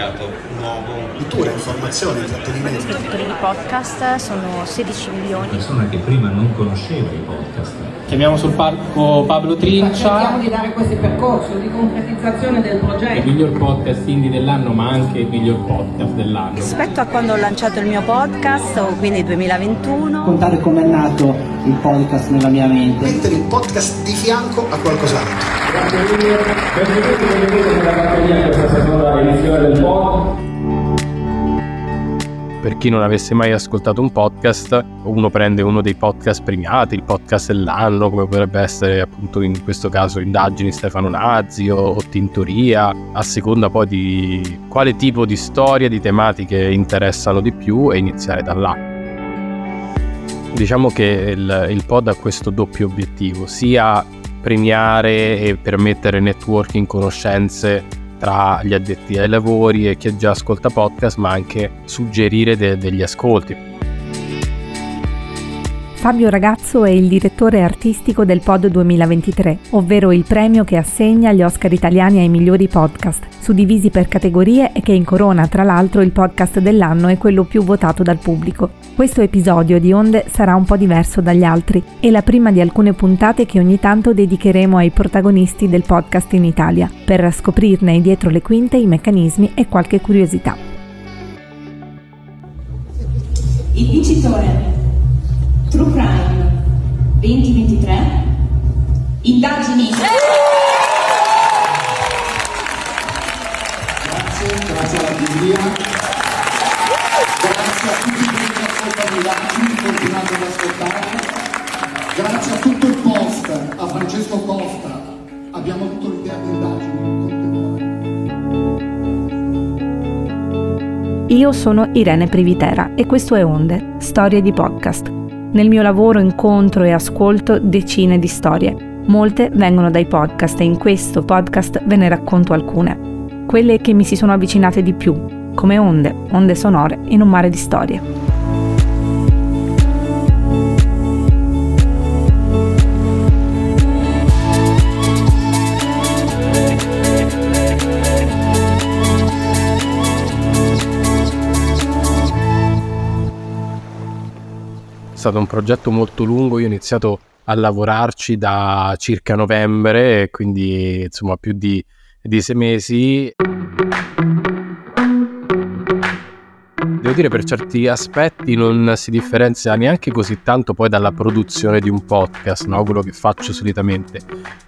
mercato nuovo. Cultura, informazione, intrattenimento. Per il podcast sono 16 milioni. Persona che prima non conosceva i podcast. Chiamiamo sul palco Pablo Trincia. Cerchiamo di dare questo percorso di concretizzazione del progetto. Il miglior podcast indie dell'anno, ma anche il miglior podcast dell'anno. Rispetto a quando ho lanciato il mio podcast, quindi 2021. Contare com'è nato il podcast nella mia mente. Mettere il podcast di fianco a qualcos'altro. Benvenuti, benvenuti nella batteria questa seconda edizione del pod. Per chi non avesse mai ascoltato un podcast, uno prende uno dei podcast premiati, il podcast dell'anno, come potrebbe essere appunto in questo caso Indagini Stefano Nazzi o, o Tintoria, a seconda poi di quale tipo di storia, di tematiche interessano di più e iniziare da là. Diciamo che il, il pod ha questo doppio obiettivo, sia premiare e permettere networking, conoscenze tra gli addetti ai lavori e chi già ascolta podcast, ma anche suggerire de- degli ascolti. Fabio Ragazzo è il direttore artistico del Pod 2023, ovvero il premio che assegna gli Oscar italiani ai migliori podcast, suddivisi per categorie e che incorona tra l'altro il podcast dell'anno e quello più votato dal pubblico. Questo episodio di Onde sarà un po' diverso dagli altri, è la prima di alcune puntate che ogni tanto dedicheremo ai protagonisti del podcast in Italia, per scoprirne dietro le quinte i meccanismi e qualche curiosità. Il vincitore True Crime 2023 Indagini Grazie, grazie alla giuria. Grazie a tutti quelli che ascoltano Indagini, continuate ad ascoltare. Grazie a tutto il post, a Francesco Costa. Abbiamo avuto l'idea di Indagini. Io sono Irene Privitera e questo è Onde, storie di podcast. Nel mio lavoro incontro e ascolto decine di storie. Molte vengono dai podcast e in questo podcast ve ne racconto alcune. Quelle che mi si sono avvicinate di più, come onde, onde sonore in un mare di storie. Stato un progetto molto lungo, io ho iniziato a lavorarci da circa novembre, quindi insomma più di, di sei mesi. Devo dire per certi aspetti non si differenzia neanche così tanto poi dalla produzione di un podcast, no? quello che faccio solitamente.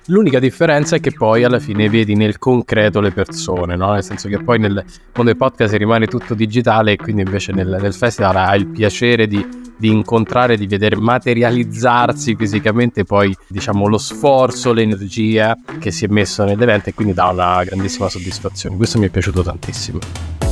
L'unica differenza è che poi alla fine vedi nel concreto le persone, no? nel senso che poi nel mondo del podcast rimane tutto digitale e quindi invece nel, nel festival hai il piacere di, di incontrare, di vedere materializzarsi fisicamente poi diciamo lo sforzo, l'energia che si è messo nell'evento e quindi dà una grandissima soddisfazione. Questo mi è piaciuto tantissimo.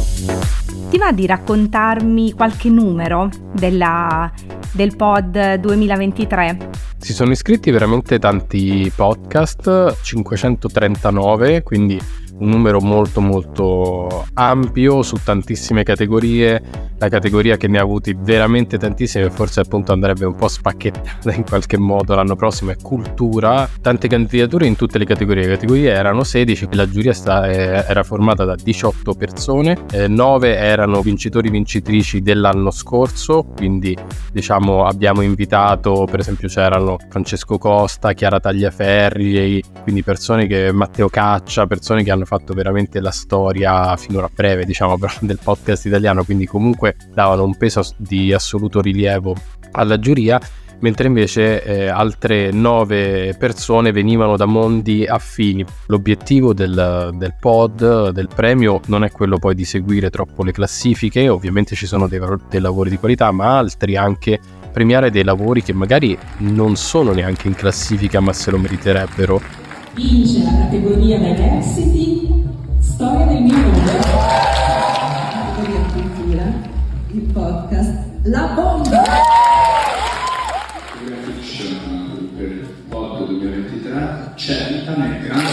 Ti va di raccontarmi qualche numero della, del pod 2023? Si sono iscritti veramente tanti podcast, 539, quindi un numero molto molto ampio su tantissime categorie, la categoria che ne ha avuti veramente tantissime, forse appunto andrebbe un po' spacchettata in qualche modo l'anno prossimo, è cultura, tante candidature in tutte le categorie, le categorie erano 16, la giuria sta, eh, era formata da 18 persone, eh, 9 erano vincitori vincitrici dell'anno scorso, quindi diciamo abbiamo invitato, per esempio c'erano Francesco Costa, Chiara Tagliaferri, quindi persone che, Matteo Caccia, persone che hanno fatto veramente la storia finora breve, diciamo, del podcast italiano, quindi comunque davano un peso di assoluto rilievo alla giuria, mentre invece eh, altre nove persone venivano da mondi affini. L'obiettivo del, del, pod, del premio, non è quello poi di seguire troppo le classifiche, ovviamente ci sono dei, dei lavori di qualità, ma altri anche premiare dei lavori che magari non sono neanche in classifica ma se lo meriterebbero. Vince la categoria Diversity Storia del mio nome categoria cultura il podcast La Bomba per il pod 2023 Celta nel grande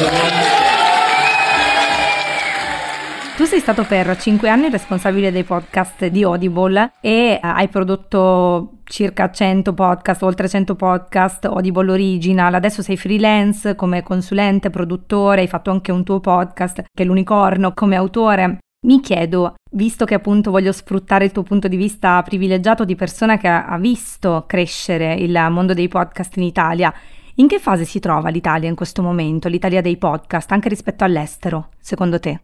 Tu sei stato per 5 anni responsabile dei podcast di Audible e hai prodotto circa 100 podcast, oltre 100 podcast, Audible Original, adesso sei freelance come consulente, produttore, hai fatto anche un tuo podcast che è l'Unicorno come autore. Mi chiedo, visto che appunto voglio sfruttare il tuo punto di vista privilegiato di persona che ha visto crescere il mondo dei podcast in Italia, in che fase si trova l'Italia in questo momento, l'Italia dei podcast, anche rispetto all'estero, secondo te?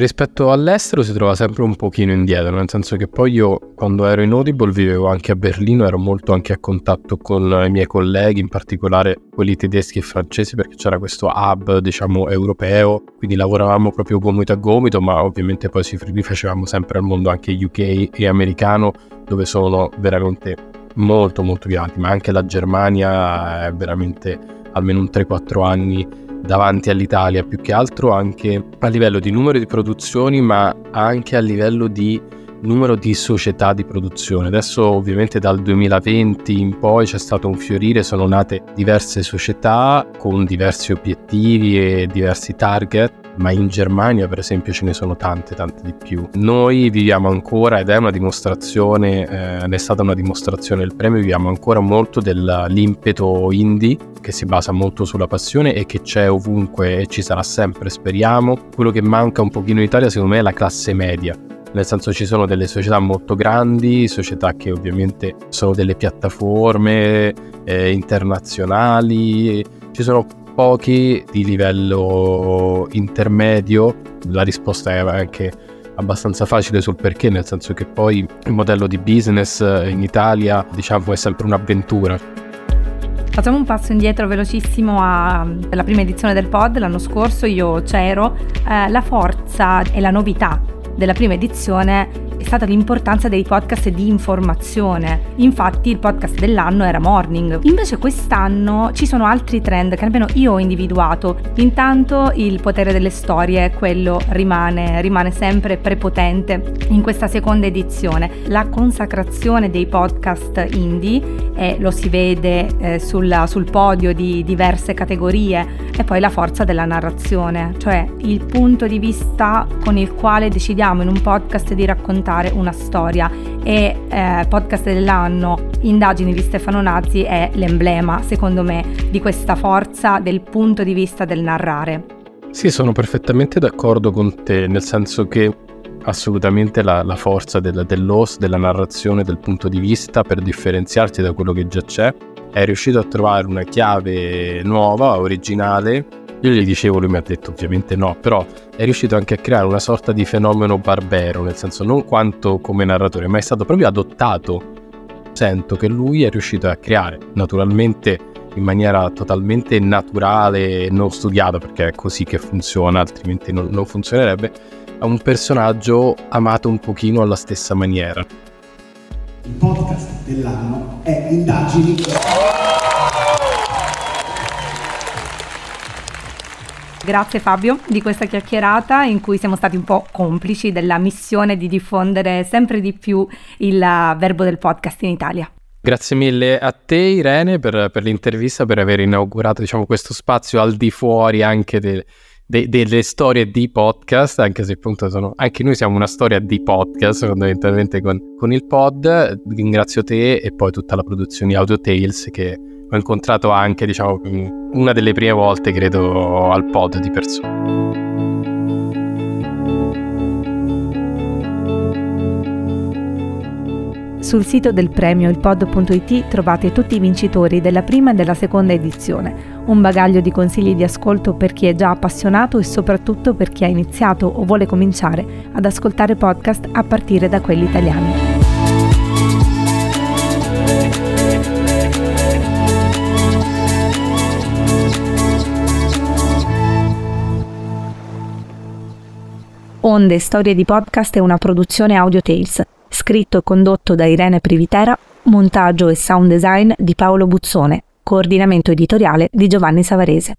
Rispetto all'estero si trova sempre un pochino indietro, nel senso che poi io quando ero in Audible vivevo anche a Berlino, ero molto anche a contatto con i miei colleghi, in particolare quelli tedeschi e francesi, perché c'era questo hub, diciamo, europeo, quindi lavoravamo proprio gomito a gomito, ma ovviamente poi ci rifacevamo sempre al mondo anche UK e americano, dove sono veramente molto molto più avanti, ma anche la Germania è veramente almeno un 3-4 anni davanti all'Italia, più che altro anche a livello di numero di produzioni, ma anche a livello di numero di società di produzione. Adesso ovviamente dal 2020 in poi c'è stato un fiorire, sono nate diverse società con diversi obiettivi e diversi target ma in Germania per esempio ce ne sono tante, tante di più. Noi viviamo ancora, ed è una dimostrazione, eh, è stata una dimostrazione del premio, viviamo ancora molto dell'impeto indie che si basa molto sulla passione e che c'è ovunque e ci sarà sempre, speriamo. Quello che manca un pochino in Italia secondo me è la classe media nel senso ci sono delle società molto grandi, società che ovviamente sono delle piattaforme eh, internazionali, ci sono pochi di livello intermedio, la risposta è anche abbastanza facile sul perché, nel senso che poi il modello di business in Italia diciamo è sempre un'avventura. Facciamo un passo indietro velocissimo alla prima edizione del pod l'anno scorso, io c'ero, eh, la forza e la novità della prima edizione è stata l'importanza dei podcast di informazione. Infatti il podcast dell'anno era Morning. Invece quest'anno ci sono altri trend che almeno io ho individuato. Intanto il potere delle storie, quello rimane, rimane sempre prepotente in questa seconda edizione. La consacrazione dei podcast indie e lo si vede eh, sul, sul podio di diverse categorie e poi la forza della narrazione, cioè il punto di vista con il quale decidiamo in un podcast di raccontare raccontare una storia e eh, podcast dell'anno Indagini di Stefano Nazzi è l'emblema, secondo me, di questa forza del punto di vista del narrare. Sì, sono perfettamente d'accordo con te, nel senso che assolutamente la, la forza del, dell'host, della narrazione, del punto di vista per differenziarti da quello che già c'è, è riuscito a trovare una chiave nuova, originale, io gli dicevo, lui mi ha detto ovviamente no, però è riuscito anche a creare una sorta di fenomeno barbero, nel senso non quanto come narratore, ma è stato proprio adottato. Sento che lui è riuscito a creare, naturalmente in maniera totalmente naturale e non studiata, perché è così che funziona, altrimenti non, non funzionerebbe, a un personaggio amato un pochino alla stessa maniera. Il podcast dell'anno è Indagini. Grazie Fabio di questa chiacchierata in cui siamo stati un po' complici della missione di diffondere sempre di più il verbo del podcast in Italia. Grazie mille a te Irene per, per l'intervista, per aver inaugurato diciamo, questo spazio al di fuori anche de, de, delle storie di podcast, anche se appunto sono, anche noi siamo una storia di podcast fondamentalmente con, con il pod. Ringrazio te e poi tutta la produzione Audio Tales che ho incontrato anche, diciamo, una delle prime volte, credo, al pod di persona. Sul sito del premio ilpod.it trovate tutti i vincitori della prima e della seconda edizione, un bagaglio di consigli di ascolto per chi è già appassionato e soprattutto per chi ha iniziato o vuole cominciare ad ascoltare podcast a partire da quelli italiani. Onde Storie di Podcast è una produzione Audio Tales, scritto e condotto da Irene Privitera, montaggio e sound design di Paolo Buzzone, coordinamento editoriale di Giovanni Savarese.